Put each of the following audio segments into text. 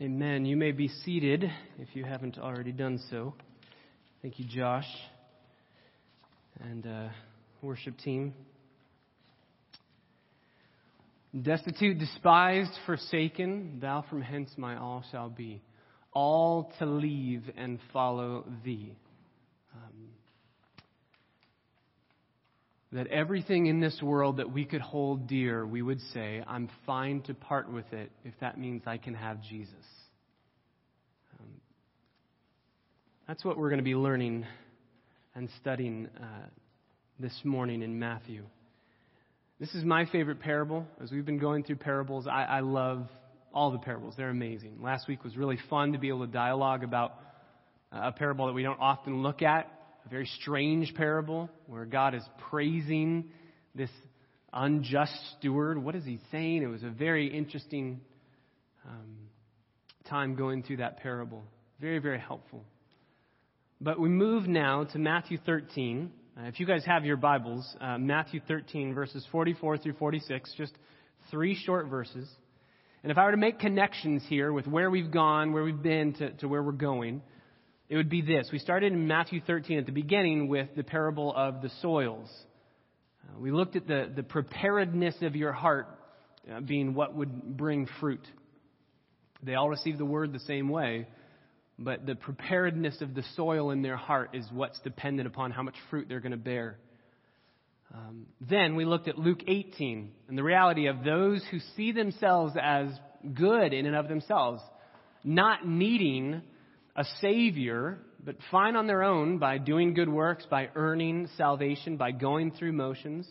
Amen. You may be seated if you haven't already done so. Thank you, Josh and uh, worship team. Destitute, despised, forsaken, thou from hence my all shall be. All to leave and follow thee. That everything in this world that we could hold dear, we would say, I'm fine to part with it if that means I can have Jesus. Um, that's what we're going to be learning and studying uh, this morning in Matthew. This is my favorite parable. As we've been going through parables, I, I love all the parables. They're amazing. Last week was really fun to be able to dialogue about a parable that we don't often look at a very strange parable where God is praising this unjust steward. What is he saying? It was a very interesting um, time going through that parable. Very, very helpful. But we move now to Matthew 13. Uh, if you guys have your Bibles, uh, Matthew 13, verses 44 through 46, just three short verses. And if I were to make connections here with where we've gone, where we've been, to, to where we're going, it would be this. We started in Matthew 13 at the beginning with the parable of the soils. Uh, we looked at the, the preparedness of your heart uh, being what would bring fruit. They all receive the word the same way, but the preparedness of the soil in their heart is what's dependent upon how much fruit they're going to bear. Um, then we looked at Luke 18 and the reality of those who see themselves as good in and of themselves, not needing a Savior, but fine on their own by doing good works, by earning salvation, by going through motions.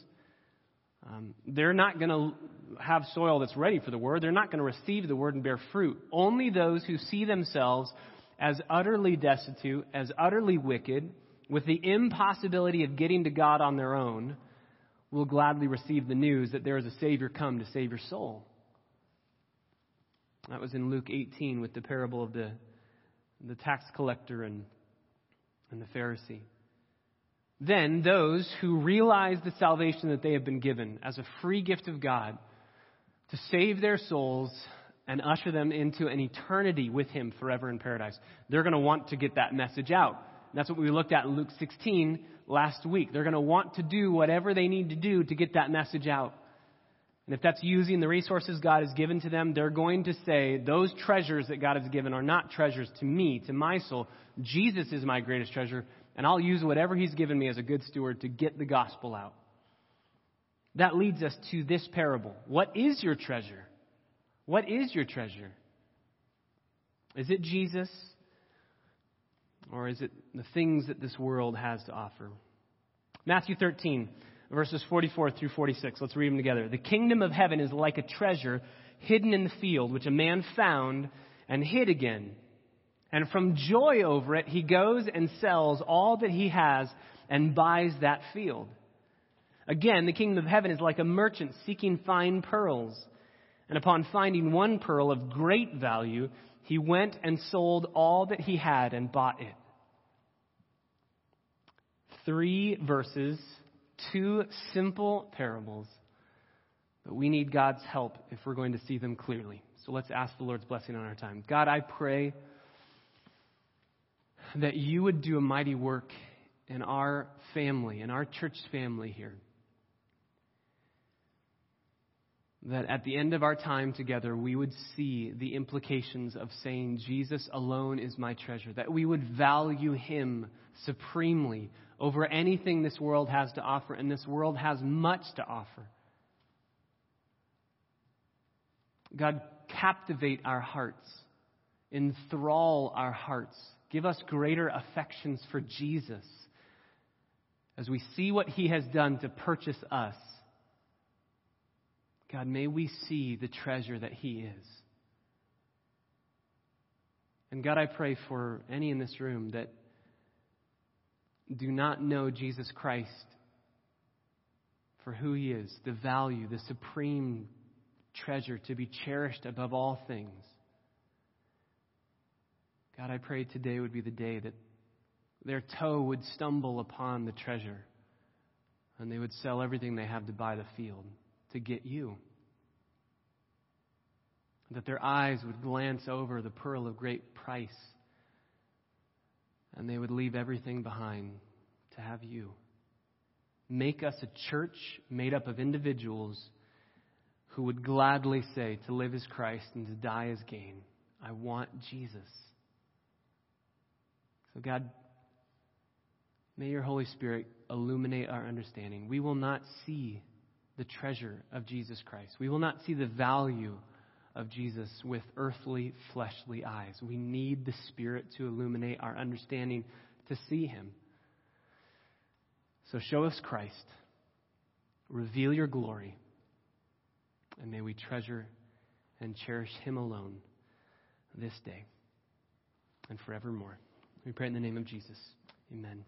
Um, they're not going to have soil that's ready for the word. They're not going to receive the word and bear fruit. Only those who see themselves as utterly destitute, as utterly wicked, with the impossibility of getting to God on their own, will gladly receive the news that there is a Savior come to save your soul. That was in Luke 18 with the parable of the the tax collector and, and the Pharisee. Then those who realize the salvation that they have been given as a free gift of God to save their souls and usher them into an eternity with Him forever in paradise. They're going to want to get that message out. That's what we looked at in Luke 16 last week. They're going to want to do whatever they need to do to get that message out. And if that's using the resources God has given to them, they're going to say, those treasures that God has given are not treasures to me, to my soul. Jesus is my greatest treasure, and I'll use whatever He's given me as a good steward to get the gospel out. That leads us to this parable. What is your treasure? What is your treasure? Is it Jesus? Or is it the things that this world has to offer? Matthew 13 verses 44 through 46. Let's read them together. The kingdom of heaven is like a treasure hidden in the field, which a man found and hid again. And from joy over it, he goes and sells all that he has and buys that field. Again, the kingdom of heaven is like a merchant seeking fine pearls. And upon finding one pearl of great value, he went and sold all that he had and bought it. Three verses two simple parables, but we need God's help if we're going to see them clearly. So let's ask the Lord's blessing on our time. God, I pray that you would do a mighty work in our family, in our church family here. That at the end of our time together, we would see the implications of saying, Jesus alone is my treasure. That we would value him supremely over anything this world has to offer, and this world has much to offer. God, captivate our hearts, enthrall our hearts, give us greater affections for Jesus as we see what he has done to purchase us. God, may we see the treasure that he is. And God, I pray for any in this room that do not know Jesus Christ for who he is, the value, the supreme treasure to be cherished above all things. God, I pray today would be the day that their toe would stumble upon the treasure and they would sell everything they have to buy the field to get you. that their eyes would glance over the pearl of great price, and they would leave everything behind to have you. Make us a church made up of individuals who would gladly say to live as Christ and to die as gain. I want Jesus. So, God, may your Holy Spirit illuminate our understanding. We will not see the treasure of Jesus Christ, we will not see the value of Jesus with earthly, fleshly eyes. We need the Spirit to illuminate our understanding to see Him. So show us Christ, reveal your glory, and may we treasure and cherish Him alone this day and forevermore. We pray in the name of Jesus. Amen.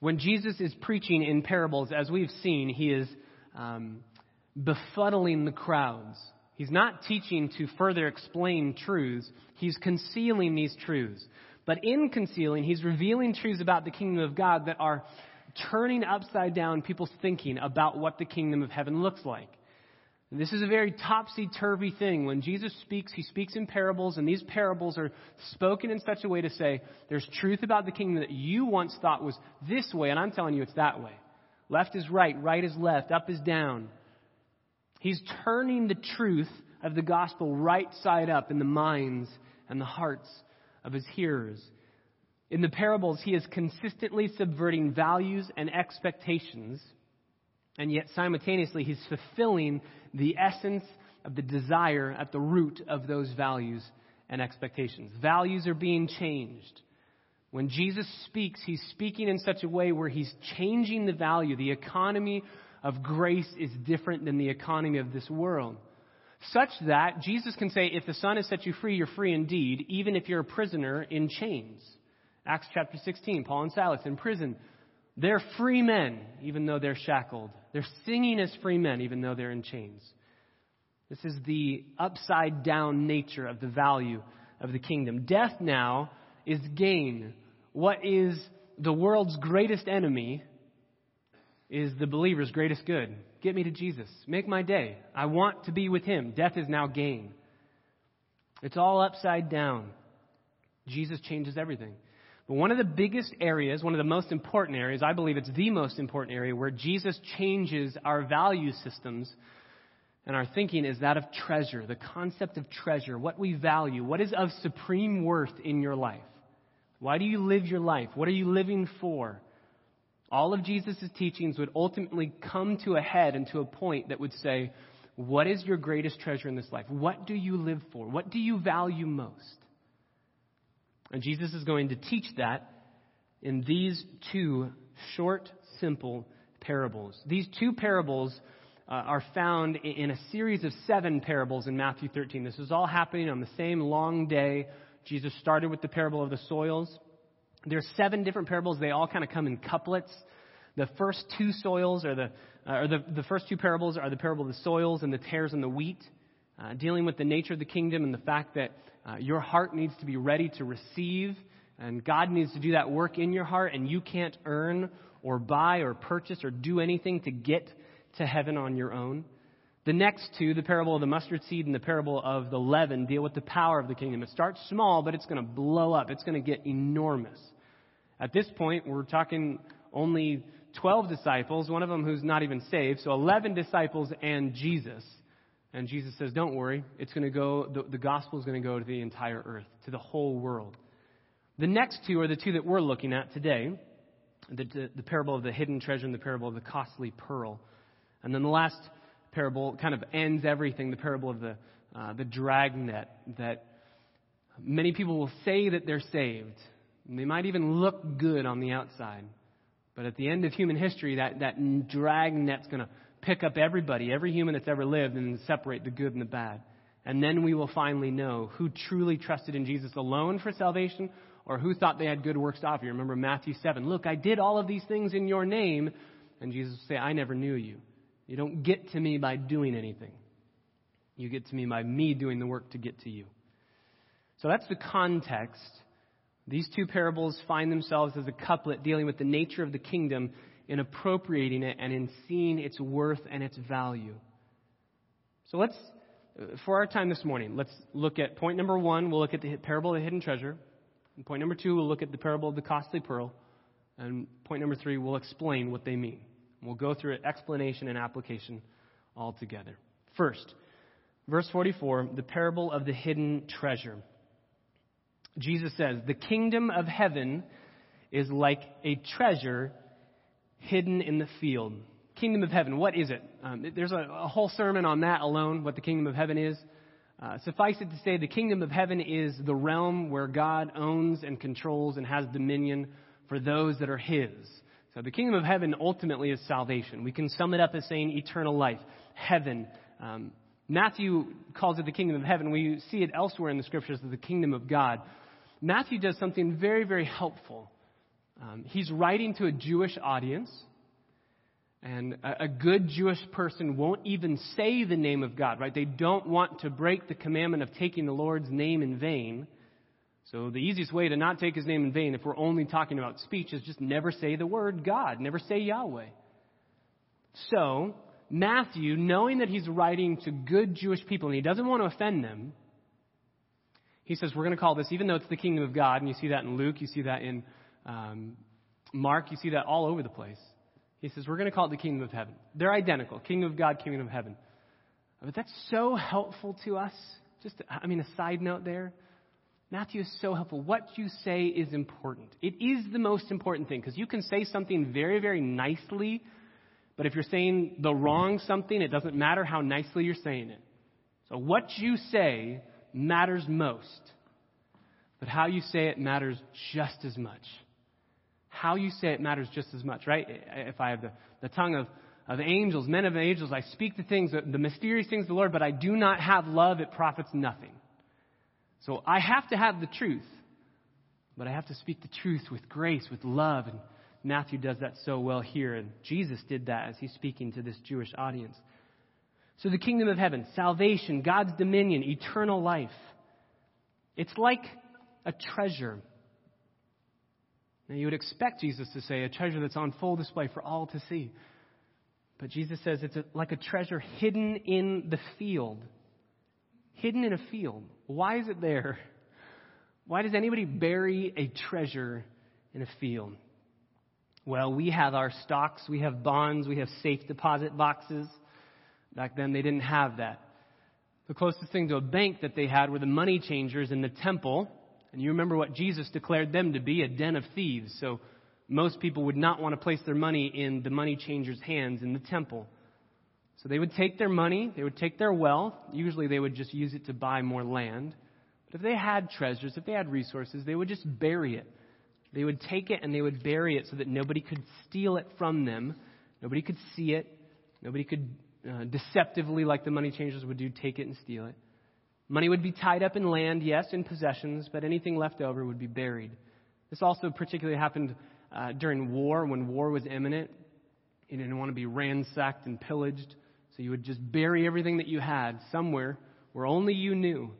When Jesus is preaching in parables, as we've seen, he is um, befuddling the crowds. He's not teaching to further explain truths, he's concealing these truths. But in concealing, he's revealing truths about the kingdom of God that are turning upside down people's thinking about what the kingdom of heaven looks like. This is a very topsy turvy thing. When Jesus speaks, he speaks in parables, and these parables are spoken in such a way to say, there's truth about the kingdom that you once thought was this way, and I'm telling you it's that way. Left is right, right is left, up is down. He's turning the truth of the gospel right side up in the minds and the hearts of his hearers. In the parables, he is consistently subverting values and expectations, and yet simultaneously, he's fulfilling the essence of the desire at the root of those values and expectations. Values are being changed. When Jesus speaks, he's speaking in such a way where he's changing the value. The economy of grace is different than the economy of this world. Such that Jesus can say, if the Son has set you free, you're free indeed, even if you're a prisoner in chains. Acts chapter 16, Paul and Silas in prison. They're free men, even though they're shackled. They're singing as free men, even though they're in chains. This is the upside down nature of the value of the kingdom. Death now is gain. What is the world's greatest enemy is the believer's greatest good. Get me to Jesus. Make my day. I want to be with him. Death is now gain. It's all upside down. Jesus changes everything. But one of the biggest areas, one of the most important areas, I believe it's the most important area where Jesus changes our value systems and our thinking is that of treasure, the concept of treasure, what we value, what is of supreme worth in your life. Why do you live your life? What are you living for? All of Jesus' teachings would ultimately come to a head and to a point that would say, What is your greatest treasure in this life? What do you live for? What do you value most? And Jesus is going to teach that in these two short, simple parables. These two parables uh, are found in a series of seven parables in Matthew 13. This is all happening on the same long day. Jesus started with the parable of the soils. There are seven different parables. They all kind of come in couplets. The first two soils are the, uh, or the, the first two parables are the parable of the soils and the tares and the wheat, uh, dealing with the nature of the kingdom and the fact that uh, your heart needs to be ready to receive, and God needs to do that work in your heart, and you can't earn or buy or purchase or do anything to get to heaven on your own. The next two, the parable of the mustard seed and the parable of the leaven, deal with the power of the kingdom. It starts small, but it's going to blow up. It's going to get enormous. At this point, we're talking only 12 disciples, one of them who's not even saved, so 11 disciples and Jesus. And Jesus says, Don't worry, it's going to go, the, the gospel is going to go to the entire earth, to the whole world. The next two are the two that we're looking at today the, the, the parable of the hidden treasure and the parable of the costly pearl. And then the last parable kind of ends everything the parable of the, uh, the dragnet that many people will say that they're saved and they might even look good on the outside. But at the end of human history, that, that drag net's going to pick up everybody, every human that's ever lived, and separate the good and the bad. And then we will finally know who truly trusted in Jesus alone for salvation or who thought they had good works to offer. You remember Matthew 7. Look, I did all of these things in your name. And Jesus will say, I never knew you. You don't get to me by doing anything. You get to me by me doing the work to get to you. So that's the context these two parables find themselves as a couplet dealing with the nature of the kingdom in appropriating it and in seeing its worth and its value. So let's for our time this morning, let's look at point number one. We'll look at the parable of the hidden treasure. And point number two, we'll look at the parable of the costly pearl. And point number three, we'll explain what they mean. We'll go through it, explanation and application all together. First, verse 44, the parable of the hidden treasure. Jesus says, The kingdom of heaven is like a treasure hidden in the field. Kingdom of heaven, what is it? Um, there's a, a, whole sermon on that alone, what the kingdom of heaven is. Uh, suffice it to say, the kingdom of heaven is the realm where God owns and controls and has dominion for those that are His. So the kingdom of heaven ultimately is salvation. We can sum it up as saying eternal life, heaven. Um, Matthew calls it the kingdom of heaven. We see it elsewhere in the scriptures as the kingdom of God. Matthew does something very, very helpful. Um, he's writing to a Jewish audience, and a, a good Jewish person won't even say the name of God, right? They don't want to break the commandment of taking the Lord's name in vain. So the easiest way to not take his name in vain, if we're only talking about speech, is just never say the word God, never say Yahweh. So, Matthew, knowing that he's writing to good Jewish people and he doesn't want to offend them, he says, We're going to call this, even though it's the kingdom of God, and you see that in Luke, you see that in um, Mark, you see that all over the place. He says, We're going to call it the kingdom of heaven. They're identical kingdom of God, kingdom of heaven. But that's so helpful to us. Just, I mean, a side note there. Matthew is so helpful. What you say is important. It is the most important thing because you can say something very, very nicely, but if you're saying the wrong something, it doesn't matter how nicely you're saying it. So what you say matters most, but how you say it matters just as much. How you say it matters just as much, right? If I have the, the tongue of, of angels, men of angels, I speak the things, the mysterious things of the Lord, but I do not have love, it profits nothing. So I have to have the truth, but I have to speak the truth with grace, with love. And Matthew does that so well here, and Jesus did that as he's speaking to this Jewish audience. So the kingdom of heaven, salvation, God's dominion, eternal life. It's like a treasure. Now you would expect Jesus to say a treasure that's on full display for all to see. But Jesus says it's a, like a treasure hidden in the field hidden in a field. Why is it there? Why does anybody bury a treasure in a field? Well, we have our stocks, we have bonds, we have safe deposit boxes. Back then, they didn't have that. The closest thing to a bank that they had were the money changers in the temple. And you remember what Jesus declared them to be a den of thieves. So most people would not want to place their money in the money changers' hands in the temple. So they would take their money, they would take their wealth. Usually they would just use it to buy more land. But if they had treasures, if they had resources, they would just bury it. They would take it and they would bury it so that nobody could steal it from them. Nobody could see it. Nobody could uh, deceptively, like the money changers would do, take it and steal it. Money would be tied up in land, yes, in possessions, but anything left over would be buried. This also particularly happened uh, during war, when war was imminent. You didn't want to be ransacked and pillaged. So you would just bury everything that you had somewhere where only you knew.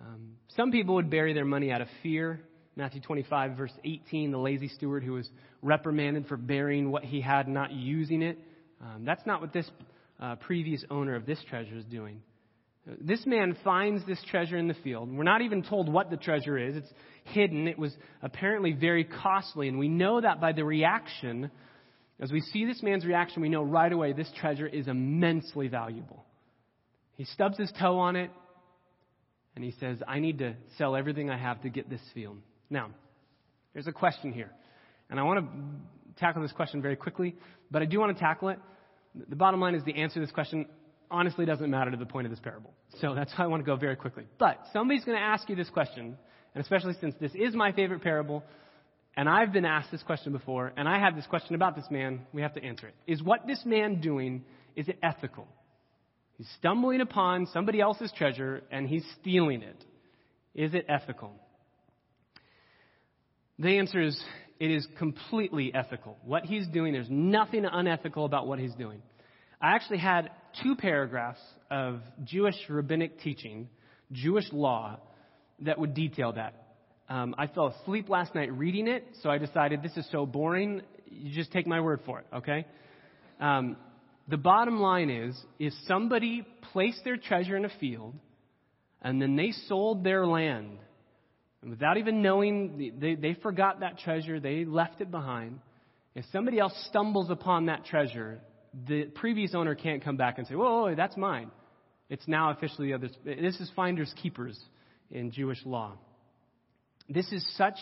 Um, some people would bury their money out of fear. Matthew 25, verse 18, the lazy steward who was reprimanded for burying what he had, not using it. Um, that's not what this uh, previous owner of this treasure is doing. This man finds this treasure in the field. We're not even told what the treasure is. It's hidden. It was apparently very costly, and we know that by the reaction as we see this man's reaction, we know right away this treasure is immensely valuable. He stubs his toe on it and he says, I need to sell everything I have to get this field. Now, there's a question here. And I want to tackle this question very quickly, but I do want to tackle it. The bottom line is the answer to this question honestly doesn't matter to the point of this parable. So that's why I want to go very quickly. But somebody's going to ask you this question, and especially since this is my favorite parable, and I've been asked this question before, and I have this question about this man. We have to answer it. Is what this man doing, is it ethical? He's stumbling upon somebody else's treasure and he's stealing it. Is it ethical? The answer is it is completely ethical. What he's doing, there's nothing unethical about what he's doing. I actually had two paragraphs of Jewish rabbinic teaching, Jewish law, that would detail that. Um, I fell asleep last night reading it, so I decided this is so boring. You just take my word for it, okay? Um, The bottom line is if somebody placed their treasure in a field and then they sold their land, and without even knowing, they, they forgot that treasure, they left it behind. If somebody else stumbles upon that treasure, the previous owner can't come back and say, whoa, that's mine. It's now officially the other's. This is finders keepers in Jewish law. This is such,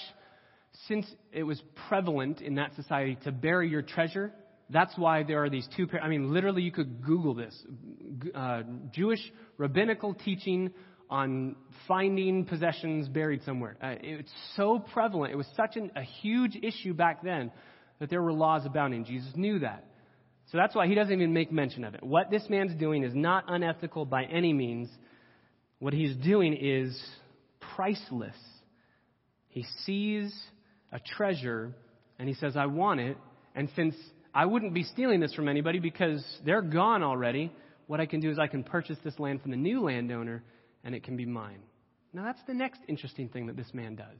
since it was prevalent in that society to bury your treasure, that's why there are these two. I mean, literally, you could Google this. Uh, Jewish rabbinical teaching on finding possessions buried somewhere. Uh, it's so prevalent. It was such an, a huge issue back then that there were laws abounding. Jesus knew that. So that's why he doesn't even make mention of it. What this man's doing is not unethical by any means. What he's doing is priceless. He sees a treasure and he says, I want it. And since I wouldn't be stealing this from anybody because they're gone already. What I can do is I can purchase this land from the new landowner and it can be mine. Now, that's the next interesting thing that this man does.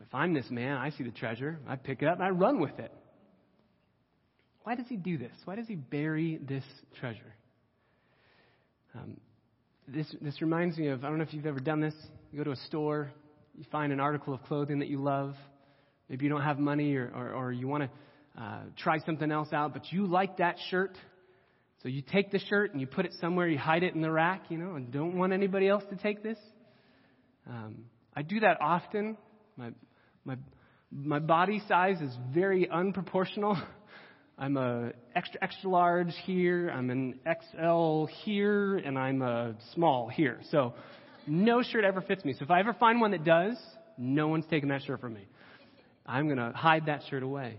If I'm this man, I see the treasure, I pick it up, and I run with it. Why does he do this? Why does he bury this treasure? Um, this, this reminds me of I don't know if you've ever done this. You go to a store, you find an article of clothing that you love. Maybe you don't have money or, or, or you want to uh, try something else out, but you like that shirt. So you take the shirt and you put it somewhere, you hide it in the rack, you know, and don't want anybody else to take this. Um, I do that often. My, my, my body size is very unproportional. I'm a extra extra large here, I'm an XL here, and I'm a small here. So no shirt ever fits me. So if I ever find one that does, no one's taking that shirt from me. I'm going to hide that shirt away.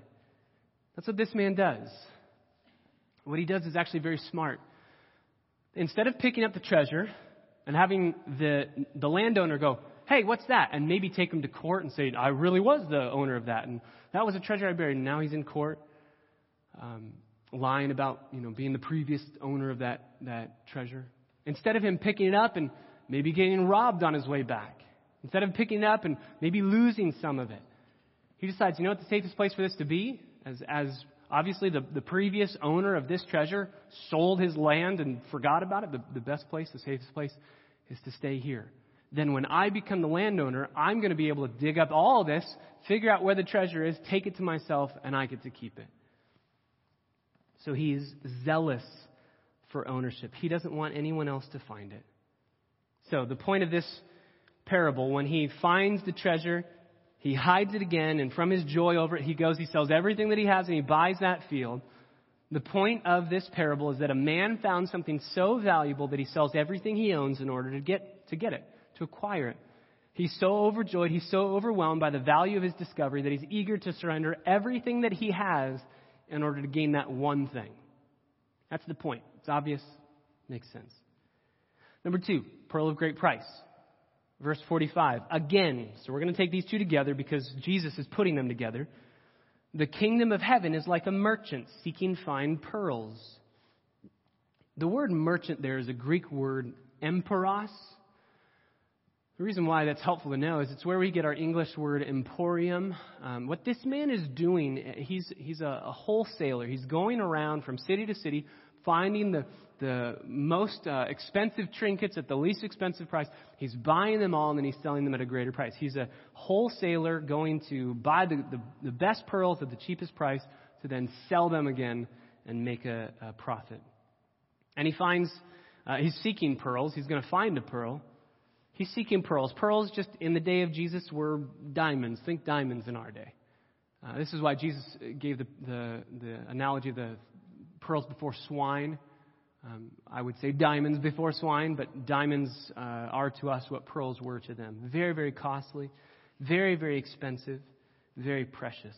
That's what this man does. What he does is actually very smart. Instead of picking up the treasure and having the, the landowner go, hey, what's that? And maybe take him to court and say, I really was the owner of that. And that was a treasure I buried. And now he's in court um, lying about, you know, being the previous owner of that, that treasure. Instead of him picking it up and maybe getting robbed on his way back. Instead of picking it up and maybe losing some of it. He decides, you know what the safest place for this to be? As, as obviously the, the previous owner of this treasure sold his land and forgot about it, the, the best place, the safest place, is to stay here. Then when I become the landowner, I'm going to be able to dig up all this, figure out where the treasure is, take it to myself, and I get to keep it. So he's zealous for ownership. He doesn't want anyone else to find it. So the point of this parable, when he finds the treasure, he hides it again, and from his joy over it, he goes, he sells everything that he has, and he buys that field. The point of this parable is that a man found something so valuable that he sells everything he owns in order to get, to get it, to acquire it. He's so overjoyed, he's so overwhelmed by the value of his discovery that he's eager to surrender everything that he has in order to gain that one thing. That's the point. It's obvious, makes sense. Number two, pearl of great price. Verse 45. Again, so we're going to take these two together because Jesus is putting them together. The kingdom of heaven is like a merchant seeking fine pearls. The word merchant there is a Greek word, emporos. The reason why that's helpful to know is it's where we get our English word emporium. Um, what this man is doing, he's, he's a, a wholesaler. He's going around from city to city finding the, the most uh, expensive trinkets at the least expensive price. He's buying them all and then he's selling them at a greater price. He's a wholesaler going to buy the, the, the best pearls at the cheapest price to then sell them again and make a, a profit. And he finds, uh, he's seeking pearls. He's going to find a pearl. He's seeking pearls. Pearls, just in the day of Jesus, were diamonds. Think diamonds in our day. Uh, this is why Jesus gave the, the, the analogy of the pearls before swine. Um, I would say diamonds before swine, but diamonds uh, are to us what pearls were to them. Very, very costly, very, very expensive, very precious.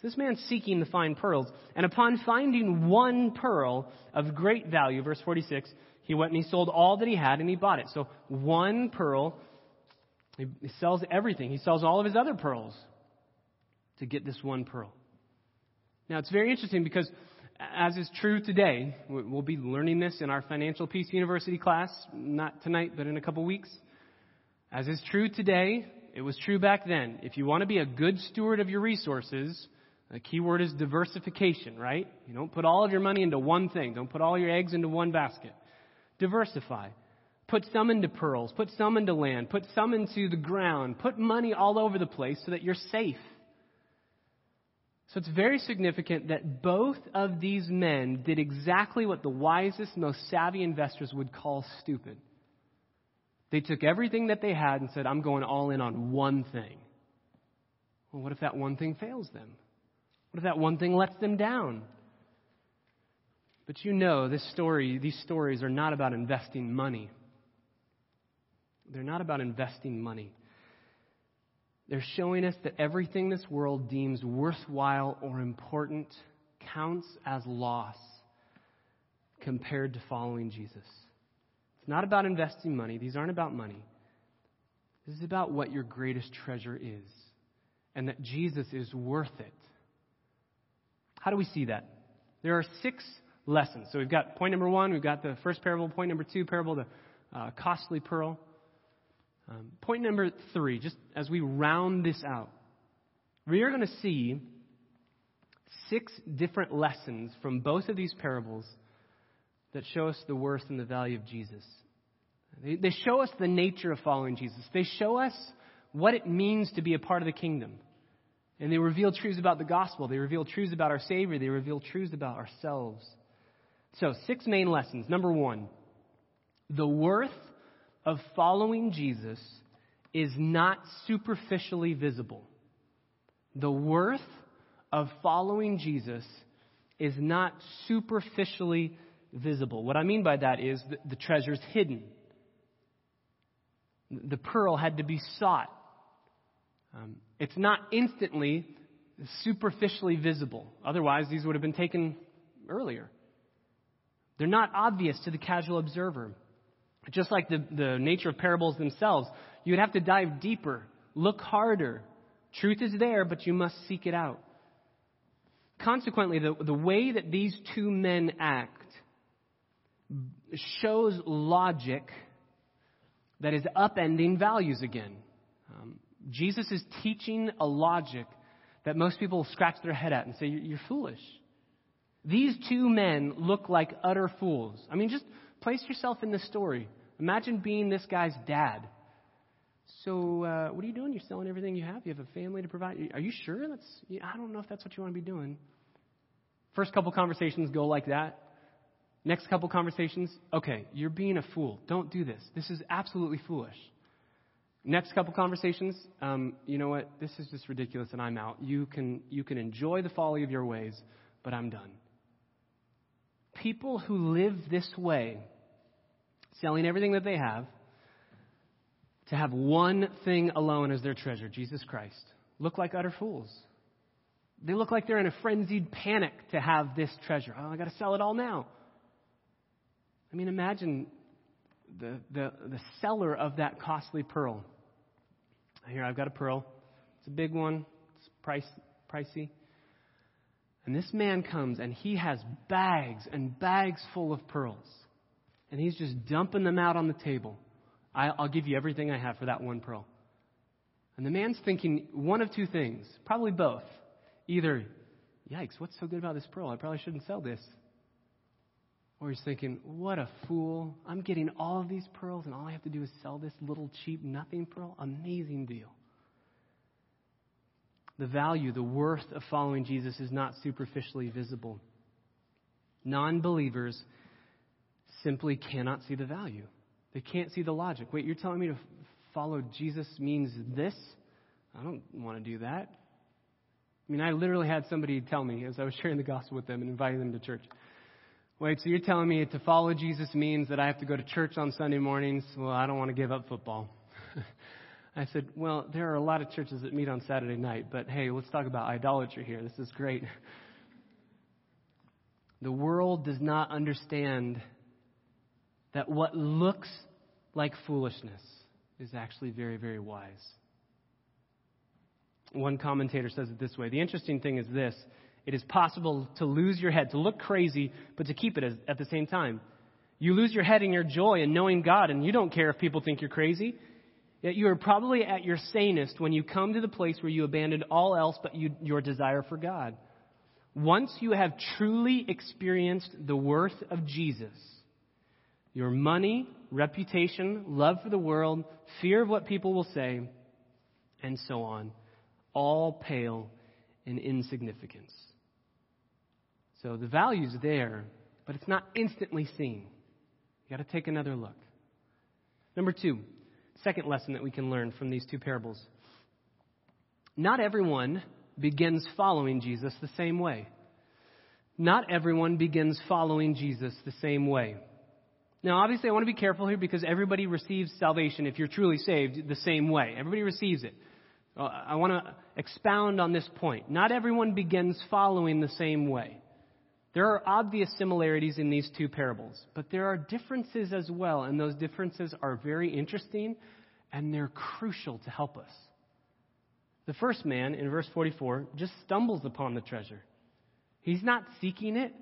So this man's seeking the fine pearls, and upon finding one pearl of great value, verse 46, he went and he sold all that he had and he bought it. So one pearl, he sells everything. He sells all of his other pearls to get this one pearl. Now it's very interesting because as is true today, we'll be learning this in our Financial Peace University class, not tonight, but in a couple weeks. As is true today, it was true back then. If you want to be a good steward of your resources, The key word is diversification, right? You don't put all of your money into one thing. Don't put all your eggs into one basket. Diversify. Put some into pearls. Put some into land. Put some into the ground. Put money all over the place so that you're safe. So it's very significant that both of these men did exactly what the wisest, most savvy investors would call stupid. They took everything that they had and said, I'm going all in on one thing. Well, what if that one thing fails them? What if that one thing lets them down? But you know, this story, these stories are not about investing money. They're not about investing money. They're showing us that everything this world deems worthwhile or important counts as loss compared to following Jesus. It's not about investing money. These aren't about money. This is about what your greatest treasure is and that Jesus is worth it. How do we see that? There are six lessons. So we've got point number one, we've got the first parable, point number two, parable, the uh, costly pearl. Um, point number three, just as we round this out, we are going to see six different lessons from both of these parables that show us the worth and the value of Jesus. They, they show us the nature of following Jesus. They show us what it means to be a part of the kingdom. And they reveal truths about the gospel. They reveal truths about our Savior. They reveal truths about ourselves. So, six main lessons. Number one, the worth of following Jesus is not superficially visible. The worth of following Jesus is not superficially visible. What I mean by that is the, the treasure's hidden. The pearl had to be sought. Um, it's not instantly superficially visible. Otherwise, these would have been taken earlier. They're not obvious to the casual observer. Just like the, the nature of parables themselves, you would have to dive deeper, look harder. Truth is there, but you must seek it out. Consequently, the, the way that these two men act shows logic that is upending values again. Um, Jesus is teaching a logic that most people scratch their head at and say, You're foolish. These two men look like utter fools. I mean, just place yourself in this story. Imagine being this guy's dad. So, uh, what are you doing? You're selling everything you have. You have a family to provide. Are you sure that's? I don't know if that's what you want to be doing. First couple conversations go like that. Next couple conversations, okay, you're being a fool. Don't do this. This is absolutely foolish. Next couple conversations, um, you know what? This is just ridiculous, and I'm out. You can you can enjoy the folly of your ways, but I'm done. People who live this way selling everything that they have to have one thing alone as their treasure, Jesus Christ, look like utter fools. They look like they're in a frenzied panic to have this treasure. Oh, I got to sell it all now. I mean, imagine the, the, the seller of that costly pearl. Here, I've got a pearl. It's a big one, it's price, pricey. And this man comes and he has bags and bags full of pearls and he's just dumping them out on the table. I'll give you everything I have for that one pearl. And the man's thinking one of two things, probably both. Either, yikes, what's so good about this pearl? I probably shouldn't sell this. Or he's thinking, what a fool. I'm getting all of these pearls, and all I have to do is sell this little cheap nothing pearl. Amazing deal. The value, the worth of following Jesus is not superficially visible. Non believers simply cannot see the value. They can't see the logic. Wait, you're telling me to follow Jesus means this? I don't want to do that. I mean, I literally had somebody tell me as I was sharing the gospel with them and inviting them to church. Wait, so you're telling me to follow Jesus means that I have to go to church on Sunday mornings? Well, I don't want to give up football. I said, Well, there are a lot of churches that meet on Saturday night, but hey, let's talk about idolatry here. This is great. The world does not understand that what looks like foolishness is actually very, very wise. One commentator says it this way The interesting thing is this it is possible to lose your head, to look crazy, but to keep it at the same time. You lose your head in your joy in knowing God, and you don't care if people think you're crazy. Yet you are probably at your sanest when you come to the place where you abandoned all else but you, your desire for God. Once you have truly experienced the worth of Jesus, your money, reputation, love for the world, fear of what people will say, and so on, all pale in insignificance. So the value's there, but it's not instantly seen. You got to take another look. Number two, second lesson that we can learn from these two parables. Not everyone begins following Jesus the same way. Not everyone begins following Jesus the same way. Now, obviously, I want to be careful here because everybody receives salvation, if you're truly saved, the same way. Everybody receives it. Uh, I want to expound on this point. Not everyone begins following the same way. There are obvious similarities in these two parables, but there are differences as well, and those differences are very interesting and they're crucial to help us. The first man in verse 44 just stumbles upon the treasure. He's not seeking it.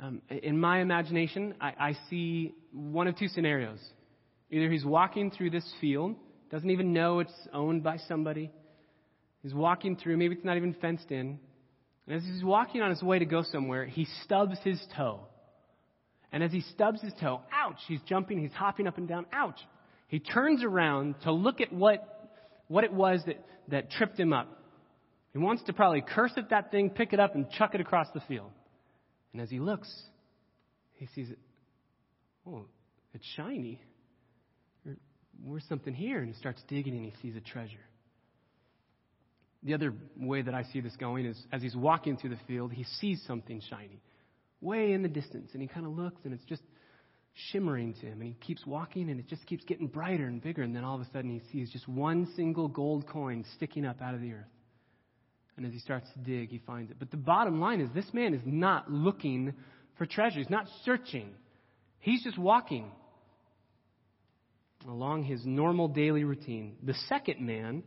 Um, in my imagination, I, I see one of two scenarios. Either he's walking through this field, doesn't even know it's owned by somebody. He's walking through, maybe it's not even fenced in. And as he's walking on his way to go somewhere, he stubs his toe. And as he stubs his toe, ouch, he's jumping, he's hopping up and down, ouch. He turns around to look at what, what it was that, that tripped him up. He wants to probably curse at that thing, pick it up, and chuck it across the field. And as he looks, he sees it. Oh, it's shiny. Where's something here? And he starts digging and he sees a treasure. The other way that I see this going is as he's walking through the field, he sees something shiny way in the distance. And he kind of looks and it's just shimmering to him. And he keeps walking and it just keeps getting brighter and bigger. And then all of a sudden he sees just one single gold coin sticking up out of the earth. And as he starts to dig, he finds it. But the bottom line is this man is not looking for treasure. He's not searching. He's just walking along his normal daily routine. The second man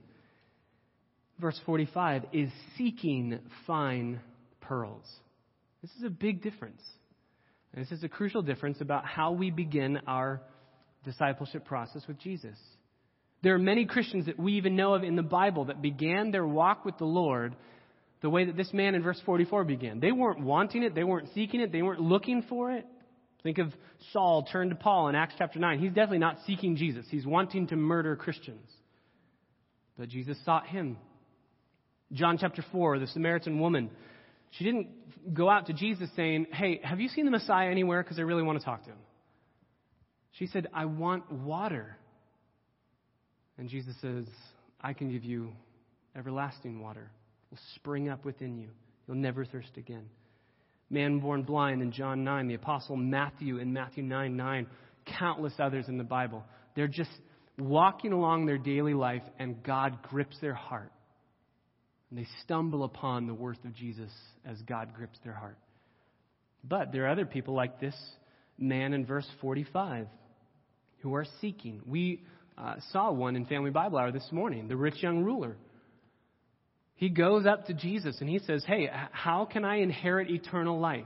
verse 45, is seeking fine pearls. This is a big difference. And this is a crucial difference about how we begin our discipleship process with Jesus. There are many Christians that we even know of in the Bible that began their walk with the Lord the way that this man in verse 44 began. They weren't wanting it, they weren't seeking it, they weren't looking for it. Think of Saul turned to Paul in Acts chapter 9. He's definitely not seeking Jesus, he's wanting to murder Christians. But Jesus sought him John chapter 4, the Samaritan woman, she didn't go out to Jesus saying, Hey, have you seen the Messiah anywhere? Because I really want to talk to him. She said, I want water. And Jesus says, I can give you everlasting water. It will spring up within you. You'll never thirst again. Man born blind in John 9, the apostle Matthew in Matthew 9 9, countless others in the Bible. They're just walking along their daily life, and God grips their heart and they stumble upon the worth of Jesus as God grips their heart. But there are other people like this man in verse 45 who are seeking. We uh, saw one in Family Bible Hour this morning, the rich young ruler. He goes up to Jesus and he says, Hey, how can I inherit eternal life?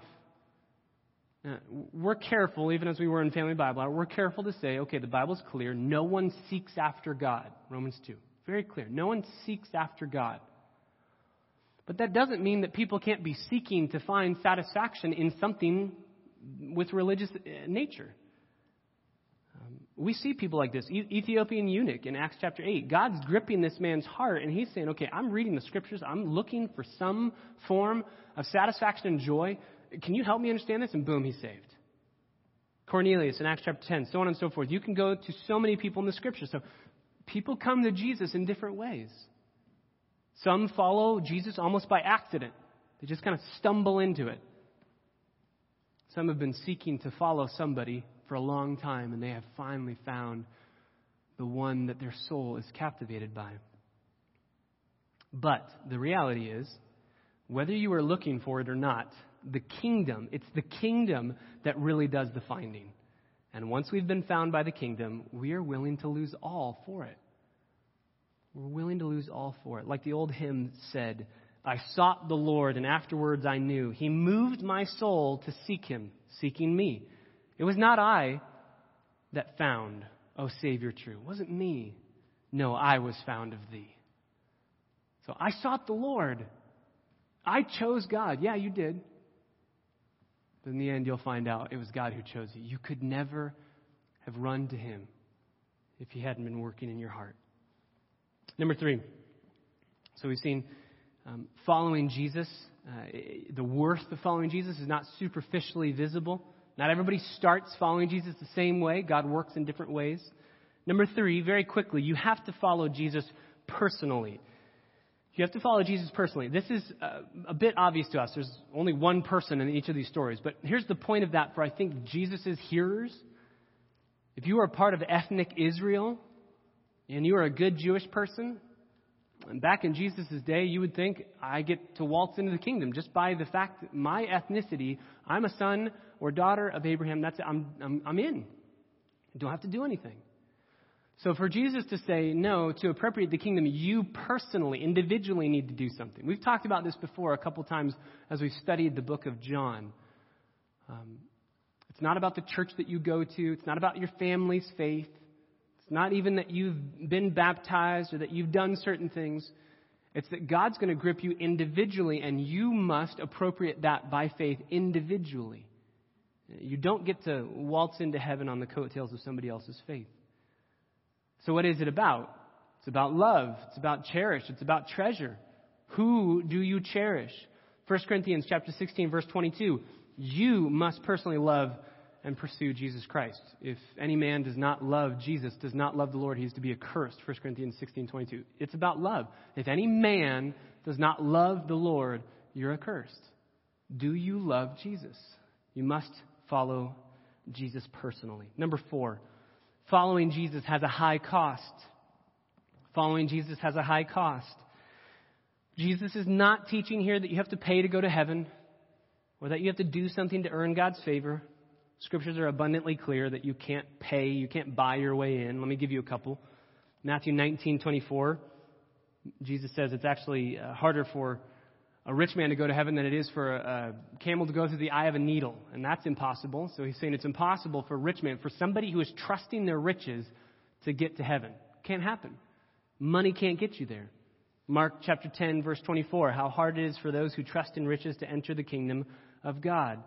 We're careful, even as we were in Family Bible Hour, we're careful to say, okay, the Bible's clear. No one seeks after God. Romans 2. Very clear. No one seeks after God. But that doesn't mean that people can't be seeking to find satisfaction in something with religious uh, nature. Um, we see people like this. Ethiopian eunuch in Acts chapter 8. God's gripping this man's heart, and he's saying, okay, I'm reading the scriptures. I'm looking for some form of satisfaction and joy. Can you help me understand this? And boom, he's saved. Cornelius in Acts chapter 10, so on and so forth. You can go to so many people in the scriptures. So people come to Jesus in different ways. Some follow Jesus almost by accident, they just kind of stumble into it. Some have been seeking to follow somebody for a long time, and they have finally found the one that their soul is captivated by. But the reality is, whether you are looking for it or not, the kingdom, it's the kingdom that really does the finding. And once we've been found by the kingdom, we are willing to lose all for it. We're willing to lose all for it. Like the old hymn said, I sought the Lord, and afterwards I knew. He moved my soul to seek him, seeking me. It was not I that found, O Savior, true. It wasn't me. No, I was found of thee. So I sought the Lord. I chose God. Yeah, you did. But in the end, you'll find out it was God who chose you. You could never have run to Him if He hadn't been working in your heart. Number three. So we've seen um, following Jesus. Uh, the worth of following Jesus is not superficially visible. Not everybody starts following Jesus the same way. God works in different ways. Number three, very quickly, you have to follow Jesus personally. You have to follow Jesus personally. This is uh, a bit obvious to us. There's only one person in each of these stories. But here's the point of that for, I think, Jesus' hearers. If you are part of ethnic Israel and you are a good Jewish person, and back in Jesus' day, you would think, I get to waltz into the kingdom just by the fact that my ethnicity, I'm a son or daughter of Abraham, that's I'm, I'm, I'm in. I don't have to do anything. So for Jesus to say, no, to appropriate the kingdom, you personally, individually need to do something. We've talked about this before a couple times as we've studied the book of John. Um, it's not about the church that you go to. It's not about your family's faith. It's not even that you've been baptized or that you've done certain things. It's that God's going to grip you individually, and you must appropriate that by faith individually. You don't get to waltz into heaven on the coattails of somebody else's faith. So, what is it about? It's about love. It's about cherish. It's about treasure. Who do you cherish? 1 Corinthians chapter 16 verse 22. You must personally love and pursue Jesus Christ. If any man does not love Jesus, does not love the Lord, he is to be accursed. 1 Corinthians 16:22. It's about love. If any man does not love the Lord, you're accursed. Do you love Jesus? You must follow Jesus personally. Number 4. Following Jesus has a high cost. Following Jesus has a high cost. Jesus is not teaching here that you have to pay to go to heaven or that you have to do something to earn God's favor. Scriptures are abundantly clear that you can't pay, you can't buy your way in. Let me give you a couple. Matthew 19:24, Jesus says it's actually uh, harder for a rich man to go to heaven than it is for a, a camel to go through the eye of a needle, and that's impossible. So he's saying it's impossible for a rich man, for somebody who is trusting their riches, to get to heaven. Can't happen. Money can't get you there. Mark chapter 10, verse 24, how hard it is for those who trust in riches to enter the kingdom of God.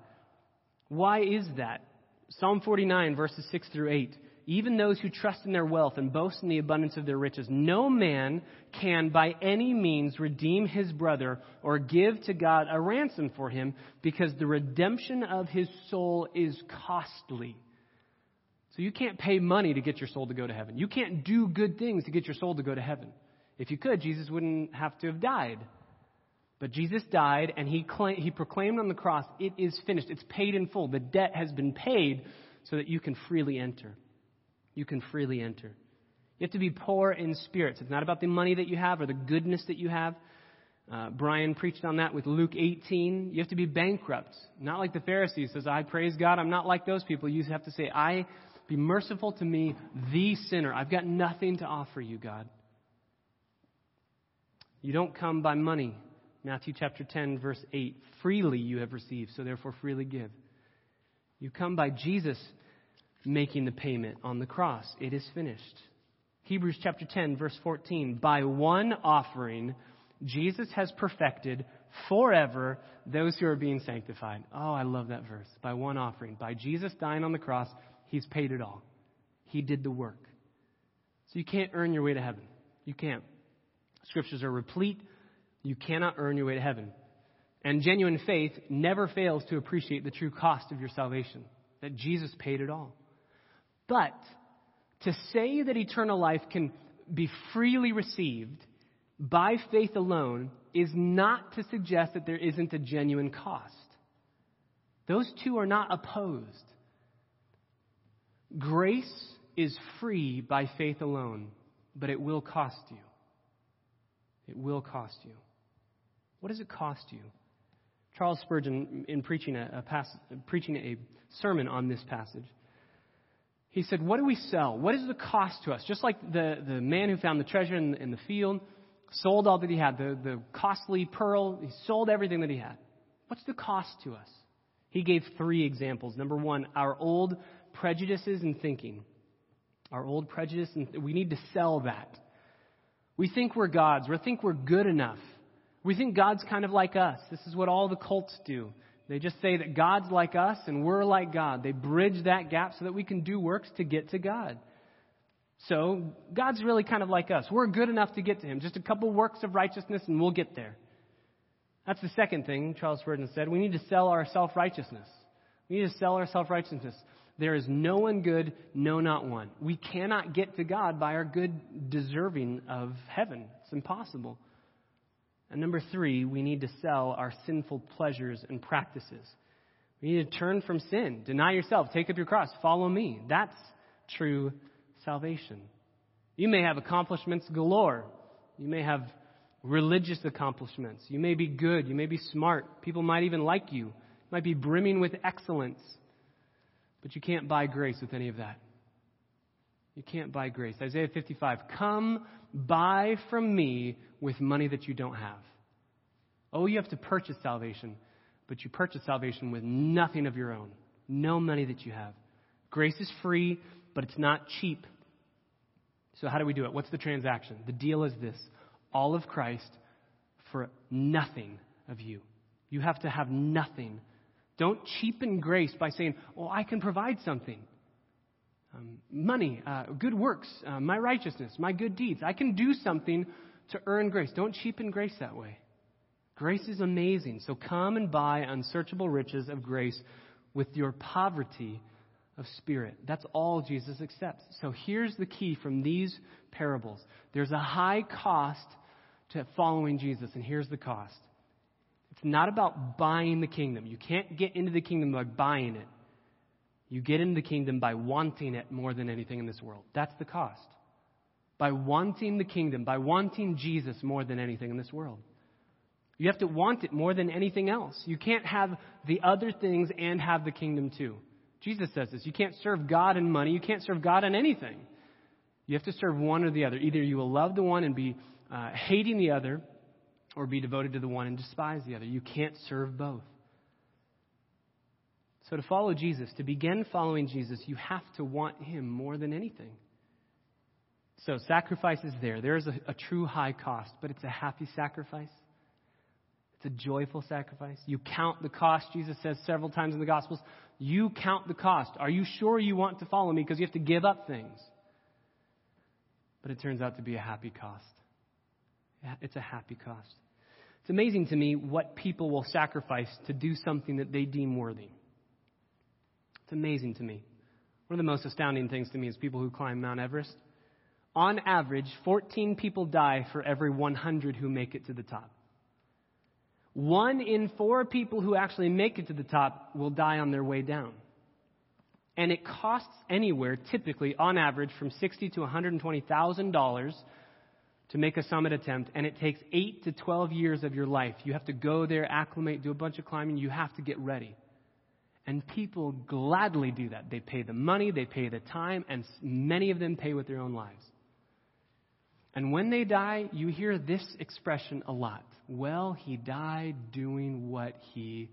Why is that? Psalm 49, verses 6 through 8. Even those who trust in their wealth and boast in the abundance of their riches, no man can by any means redeem his brother or give to God a ransom for him because the redemption of his soul is costly. So you can't pay money to get your soul to go to heaven. You can't do good things to get your soul to go to heaven. If you could, Jesus wouldn't have to have died. But Jesus died and he, claimed, he proclaimed on the cross, It is finished. It's paid in full. The debt has been paid so that you can freely enter. You can freely enter. You have to be poor in spirits. It's not about the money that you have or the goodness that you have. Uh, Brian preached on that with Luke 18. You have to be bankrupt. Not like the Pharisees says, I praise God. I'm not like those people. You have to say, I be merciful to me, the sinner. I've got nothing to offer you, God. You don't come by money. Matthew chapter 10, verse 8. Freely you have received, so therefore freely give. You come by Jesus making the payment on the cross. It is finished. Hebrews chapter 10, verse 14. By one offering, Jesus has perfected forever those who are being sanctified. Oh, I love that verse. By one offering. By Jesus dying on the cross, he's paid it all. He did the work. So you can't earn your way to heaven. You can't. Scriptures are replete you cannot earn your way to heaven. And genuine faith never fails to appreciate the true cost of your salvation, that Jesus paid it all. But to say that eternal life can be freely received by faith alone is not to suggest that there isn't a genuine cost. Those two are not opposed. Grace is free by faith alone, but it will cost you. It will cost you. What does it cost you? Charles Spurgeon, in preaching a, a pass, preaching a sermon on this passage, he said, What do we sell? What is the cost to us? Just like the, the man who found the treasure in, in the field, sold all that he had, the, the costly pearl, he sold everything that he had. What's the cost to us? He gave three examples. Number one, our old prejudices and thinking. our old prejudice, and we need to sell that. We think we're gods. We think we're good enough. We think God's kind of like us. This is what all the cults do. They just say that God's like us and we're like God. They bridge that gap so that we can do works to get to God. So, God's really kind of like us. We're good enough to get to Him. Just a couple works of righteousness and we'll get there. That's the second thing Charles Spurgeon said. We need to sell our self righteousness. We need to sell our self righteousness. There is no one good, no, not one. We cannot get to God by our good deserving of heaven. It's impossible. And number three, we need to sell our sinful pleasures and practices. We need to turn from sin, deny yourself, take up your cross, follow me. That's true salvation. You may have accomplishments galore. You may have religious accomplishments. You may be good. You may be smart. People might even like you. You might be brimming with excellence. But you can't buy grace with any of that. You can't buy grace. Isaiah 55 Come buy from me with money that you don't have. Oh, you have to purchase salvation, but you purchase salvation with nothing of your own, no money that you have. Grace is free, but it's not cheap. So, how do we do it? What's the transaction? The deal is this all of Christ for nothing of you. You have to have nothing don't cheapen grace by saying, oh, I can provide something. Um, money, uh, good works, uh, my righteousness, my good deeds. I can do something to earn grace. Don't cheapen grace that way. Grace is amazing. So come and buy unsearchable riches of grace with your poverty of spirit. That's all Jesus accepts. So here's the key from these parables there's a high cost to following Jesus, and here's the cost it's not about buying the kingdom. You can't get into the kingdom by buying it. You get into the kingdom by wanting it more than anything in this world. That's the cost. By wanting the kingdom, by wanting Jesus more than anything in this world. You have to want it more than anything else. You can't have the other things and have the kingdom too. Jesus says this. You can't serve God and money. You can't serve God and anything. You have to serve one or the other. Either you will love the one and be uh, hating the other, or be devoted to the one and despise the other. You can't serve both. So, to follow Jesus, to begin following Jesus, you have to want Him more than anything. So, sacrifice is there. There is a, a true high cost, but it's a happy sacrifice. It's a joyful sacrifice. You count the cost, Jesus says several times in the Gospels. You count the cost. Are you sure you want to follow me? Because you have to give up things. But it turns out to be a happy cost. It's a happy cost. It's amazing to me what people will sacrifice to do something that they deem worthy. Amazing to me. One of the most astounding things to me is people who climb Mount Everest. On average, 14 people die for every 100 who make it to the top. One in four people who actually make it to the top will die on their way down. And it costs anywhere, typically, on average, from sixty to $120,000 to make a summit attempt, and it takes 8 to 12 years of your life. You have to go there, acclimate, do a bunch of climbing, you have to get ready. And people gladly do that. They pay the money, they pay the time, and many of them pay with their own lives. And when they die, you hear this expression a lot. Well, he died doing what he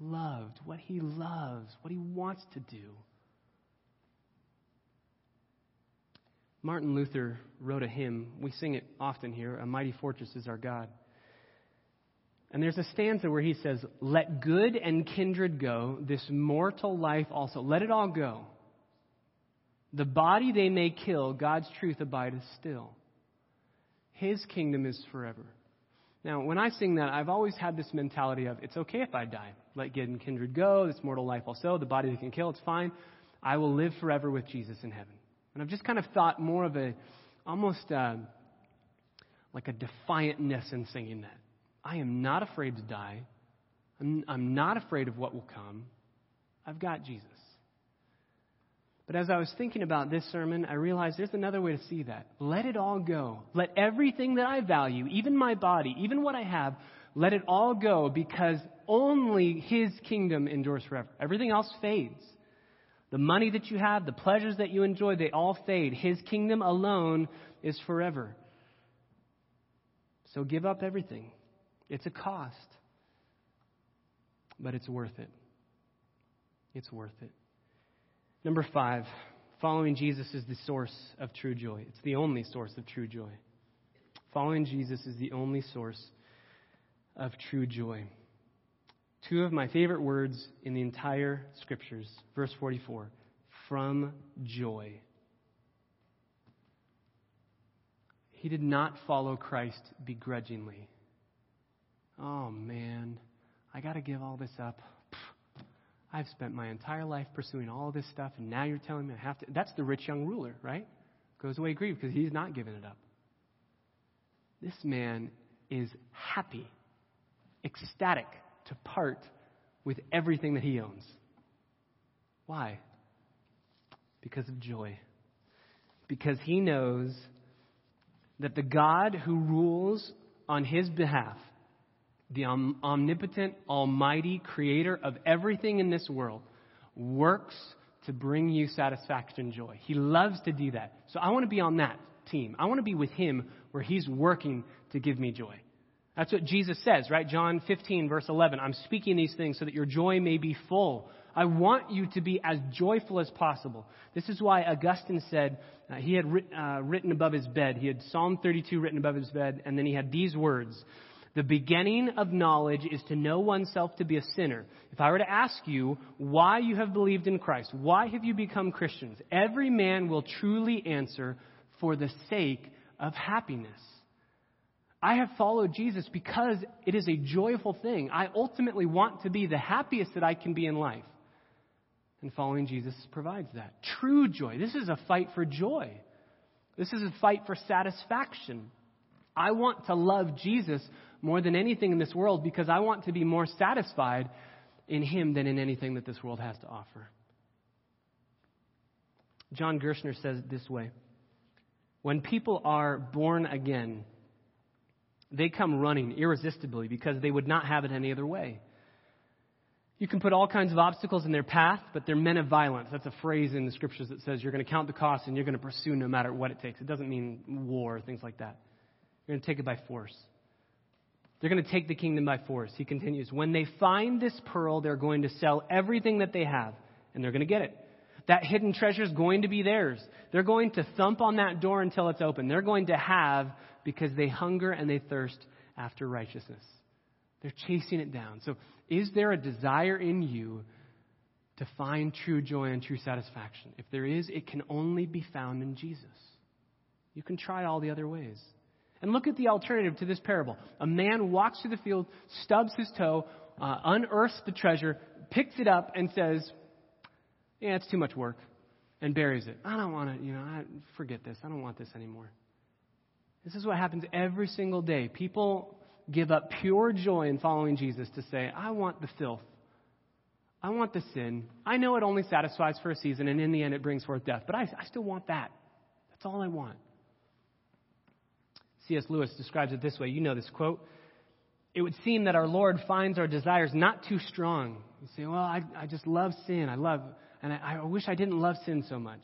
loved, what he loves, what he wants to do. Martin Luther wrote a hymn. We sing it often here A Mighty Fortress is Our God. And there's a stanza where he says, Let good and kindred go, this mortal life also. Let it all go. The body they may kill, God's truth abideth still. His kingdom is forever. Now, when I sing that, I've always had this mentality of it's okay if I die. Let good and kindred go, this mortal life also. The body they can kill, it's fine. I will live forever with Jesus in heaven. And I've just kind of thought more of a, almost uh, like a defiantness in singing that. I am not afraid to die. I'm, I'm not afraid of what will come. I've got Jesus. But as I was thinking about this sermon, I realized there's another way to see that. Let it all go. Let everything that I value, even my body, even what I have, let it all go because only His kingdom endures forever. Everything else fades. The money that you have, the pleasures that you enjoy, they all fade. His kingdom alone is forever. So give up everything. It's a cost, but it's worth it. It's worth it. Number five, Following Jesus is the source of true joy. It's the only source of true joy. Following Jesus is the only source of true joy. Two of my favorite words in the entire scriptures. Verse 44 from joy. He did not follow Christ begrudgingly. Oh man, I got to give all this up. I've spent my entire life pursuing all this stuff, and now you're telling me I have to. That's the rich young ruler, right? Goes away grieved because he's not giving it up. This man is happy, ecstatic to part with everything that he owns. Why? Because of joy. Because he knows that the God who rules on his behalf the omnipotent, almighty creator of everything in this world, works to bring you satisfaction and joy. He loves to do that. So I want to be on that team. I want to be with him where he's working to give me joy. That's what Jesus says, right? John 15, verse 11. I'm speaking these things so that your joy may be full. I want you to be as joyful as possible. This is why Augustine said uh, he had writ, uh, written above his bed. He had Psalm 32 written above his bed, and then he had these words the beginning of knowledge is to know oneself to be a sinner. If I were to ask you why you have believed in Christ, why have you become Christians, every man will truly answer, for the sake of happiness. I have followed Jesus because it is a joyful thing. I ultimately want to be the happiest that I can be in life. And following Jesus provides that. True joy. This is a fight for joy. This is a fight for satisfaction. I want to love Jesus more than anything in this world because I want to be more satisfied in Him than in anything that this world has to offer. John Gerstner says it this way When people are born again, they come running irresistibly because they would not have it any other way. You can put all kinds of obstacles in their path, but they're men of violence. That's a phrase in the scriptures that says you're going to count the cost and you're going to pursue no matter what it takes. It doesn't mean war or things like that. You're going to take it by force. They're going to take the kingdom by force. He continues. When they find this pearl, they're going to sell everything that they have, and they're going to get it. That hidden treasure is going to be theirs. They're going to thump on that door until it's open. They're going to have because they hunger and they thirst after righteousness. They're chasing it down. So, is there a desire in you to find true joy and true satisfaction? If there is, it can only be found in Jesus. You can try all the other ways. And look at the alternative to this parable. A man walks through the field, stubs his toe, uh, unearths the treasure, picks it up, and says, Yeah, it's too much work, and buries it. I don't want to, you know, I, forget this. I don't want this anymore. This is what happens every single day. People give up pure joy in following Jesus to say, I want the filth. I want the sin. I know it only satisfies for a season, and in the end it brings forth death, but I, I still want that. That's all I want. C.S. Lewis describes it this way. You know this quote. It would seem that our Lord finds our desires not too strong. You say, well, I, I just love sin. I love, and I, I wish I didn't love sin so much.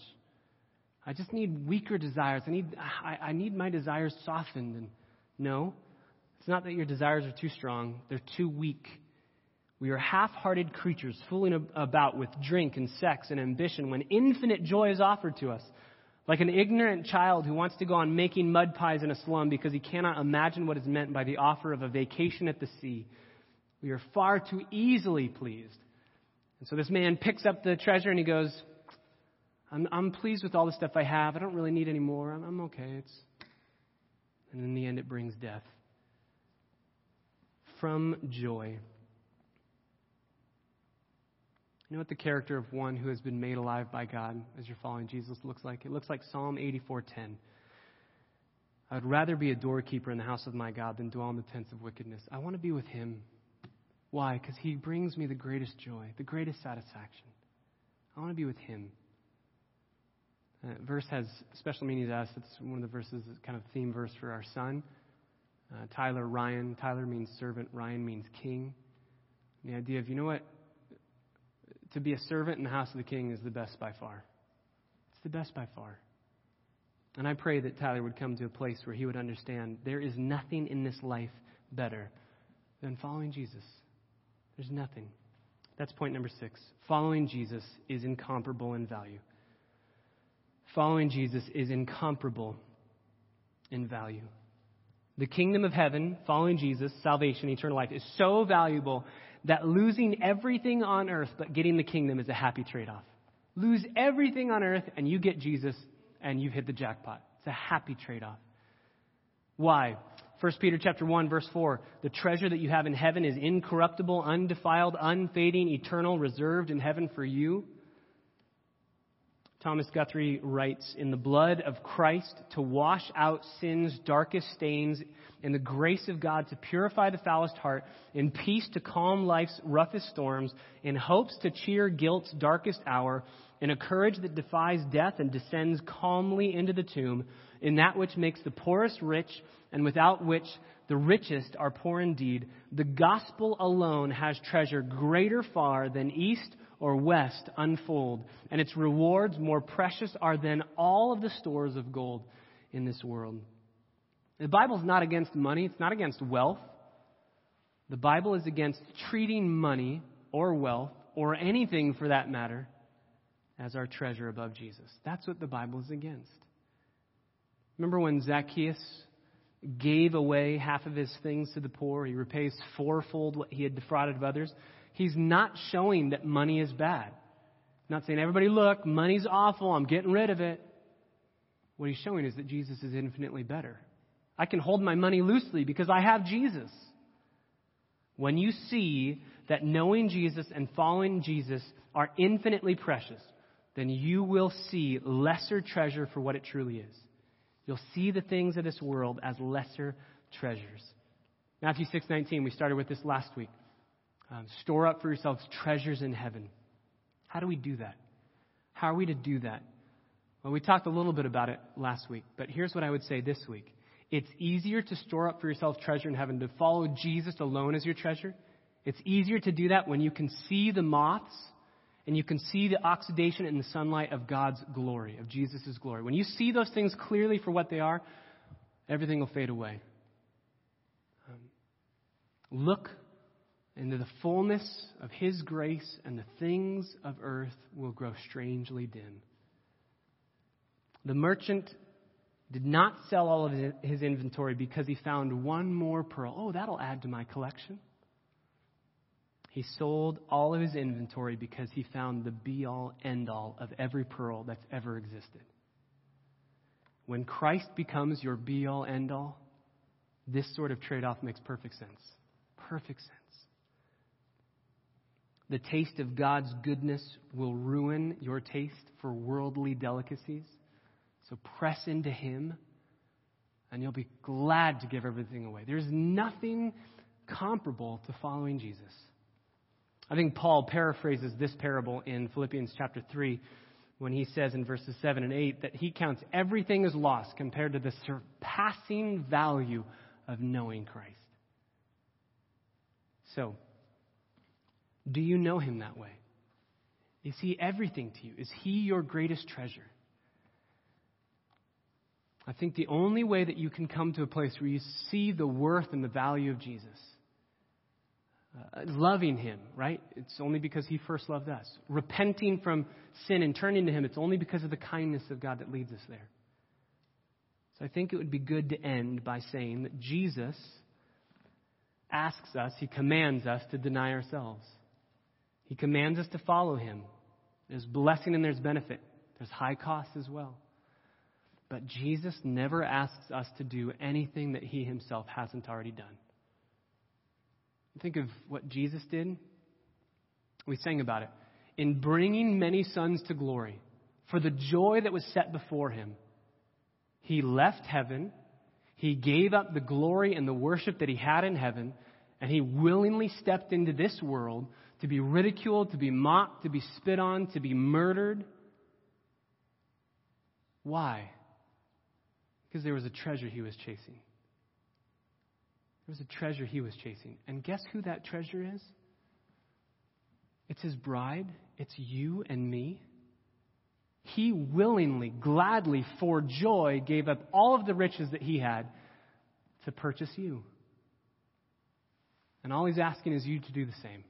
I just need weaker desires. I need, I, I need my desires softened. And no, it's not that your desires are too strong, they're too weak. We are half hearted creatures fooling about with drink and sex and ambition when infinite joy is offered to us. Like an ignorant child who wants to go on making mud pies in a slum because he cannot imagine what is meant by the offer of a vacation at the sea. We are far too easily pleased. And so this man picks up the treasure and he goes, I'm, I'm pleased with all the stuff I have. I don't really need any more. I'm, I'm okay. It's... And in the end, it brings death. From joy. You know what the character of one who has been made alive by God as you're following Jesus looks like? It looks like Psalm 84:10. I would rather be a doorkeeper in the house of my God than dwell in the tents of wickedness. I want to be with him. Why? Because he brings me the greatest joy, the greatest satisfaction. I want to be with him. Uh, verse has special meaning to us. It's one of the verses, kind of theme verse for our son, uh, Tyler Ryan. Tyler means servant, Ryan means king. The idea of, you know what? To be a servant in the house of the king is the best by far. It's the best by far. And I pray that Tyler would come to a place where he would understand there is nothing in this life better than following Jesus. There's nothing. That's point number six. Following Jesus is incomparable in value. following Jesus is incomparable in value. The kingdom of heaven, following Jesus, salvation, eternal life, is so valuable that losing everything on earth but getting the kingdom is a happy trade off. Lose everything on earth and you get Jesus and you've hit the jackpot. It's a happy trade off. Why? 1 Peter chapter 1 verse 4 The treasure that you have in heaven is incorruptible, undefiled, unfading, eternal, reserved in heaven for you. Thomas Guthrie writes, In the blood of Christ to wash out sin's darkest stains, in the grace of God to purify the foulest heart, in peace to calm life's roughest storms, in hopes to cheer guilt's darkest hour, in a courage that defies death and descends calmly into the tomb, in that which makes the poorest rich, and without which the richest are poor indeed, the gospel alone has treasure greater far than east or west unfold, and its rewards more precious are than all of the stores of gold in this world. The Bible is not against money, it's not against wealth. The Bible is against treating money or wealth, or anything for that matter, as our treasure above Jesus. That's what the Bible is against. Remember when Zacchaeus gave away half of his things to the poor? He repays fourfold what he had defrauded of others. He's not showing that money is bad. Not saying, everybody, look, money's awful, I'm getting rid of it. What he's showing is that Jesus is infinitely better. I can hold my money loosely because I have Jesus. When you see that knowing Jesus and following Jesus are infinitely precious, then you will see lesser treasure for what it truly is. You'll see the things of this world as lesser treasures. Matthew 6:19, we started with this last week. Um, store up for yourselves treasures in heaven. How do we do that? How are we to do that? Well, we talked a little bit about it last week, but here's what I would say this week. It's easier to store up for yourself treasure in heaven, to follow Jesus alone as your treasure. It's easier to do that when you can see the moths and you can see the oxidation in the sunlight of God's glory, of Jesus' glory. When you see those things clearly for what they are, everything will fade away. Um, look into the fullness of His grace, and the things of earth will grow strangely dim. The merchant did not sell all of his inventory because he found one more pearl. Oh, that'll add to my collection. He sold all of his inventory because he found the be all, end all of every pearl that's ever existed. When Christ becomes your be all, end all, this sort of trade off makes perfect sense. Perfect sense. The taste of God's goodness will ruin your taste for worldly delicacies. So press into Him, and you'll be glad to give everything away. There's nothing comparable to following Jesus. I think Paul paraphrases this parable in Philippians chapter 3 when he says in verses 7 and 8 that he counts everything as loss compared to the surpassing value of knowing Christ. So, do you know him that way? Is he everything to you? Is he your greatest treasure? I think the only way that you can come to a place where you see the worth and the value of Jesus uh, loving Him, right? It's only because He first loved us. Repenting from sin and turning to Him, it's only because of the kindness of God that leads us there. So I think it would be good to end by saying that Jesus asks us, He commands us to deny ourselves. He commands us to follow Him. There's blessing and there's benefit, there's high cost as well. But Jesus never asks us to do anything that He Himself hasn't already done. Think of what Jesus did. We sang about it. In bringing many sons to glory, for the joy that was set before him, he left heaven, he gave up the glory and the worship that he had in heaven, and he willingly stepped into this world to be ridiculed, to be mocked, to be spit on, to be murdered. Why? Because there was a treasure he was chasing. There was a treasure he was chasing. And guess who that treasure is? It's his bride. It's you and me. He willingly, gladly, for joy, gave up all of the riches that he had to purchase you. And all he's asking is you to do the same.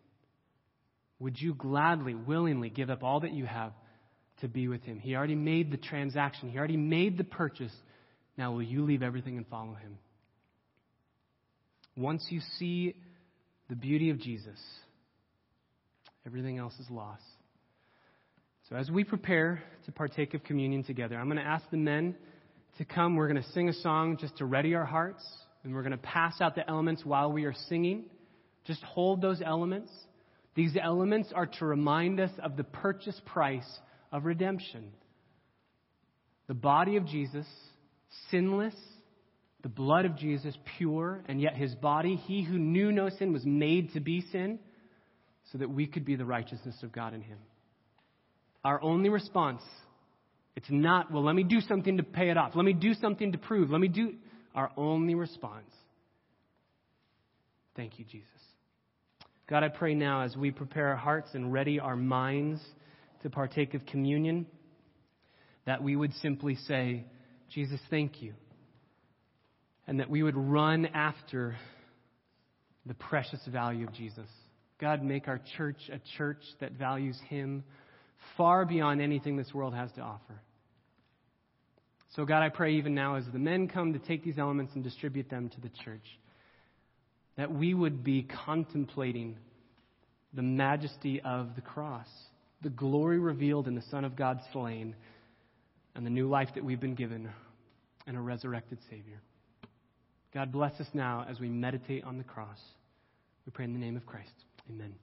Would you gladly, willingly give up all that you have to be with Him. He already made the transaction, He already made the purchase. Now, will you leave everything and follow Him? Once you see the beauty of Jesus, everything else is lost. So, as we prepare to partake of communion together, I'm going to ask the men to come. We're going to sing a song just to ready our hearts, and we're going to pass out the elements while we are singing. Just hold those elements. These elements are to remind us of the purchase price of redemption. The body of Jesus, sinless, the blood of Jesus, pure, and yet his body, he who knew no sin, was made to be sin so that we could be the righteousness of God in him. Our only response, it's not, well, let me do something to pay it off. Let me do something to prove. Let me do. Our only response, thank you, Jesus. God, I pray now as we prepare our hearts and ready our minds to partake of communion, that we would simply say, Jesus, thank you. And that we would run after the precious value of Jesus. God, make our church a church that values Him far beyond anything this world has to offer. So, God, I pray even now as the men come to take these elements and distribute them to the church that we would be contemplating the majesty of the cross, the glory revealed in the Son of God slain, and the new life that we've been given in a resurrected Savior. God bless us now as we meditate on the cross. We pray in the name of Christ. Amen.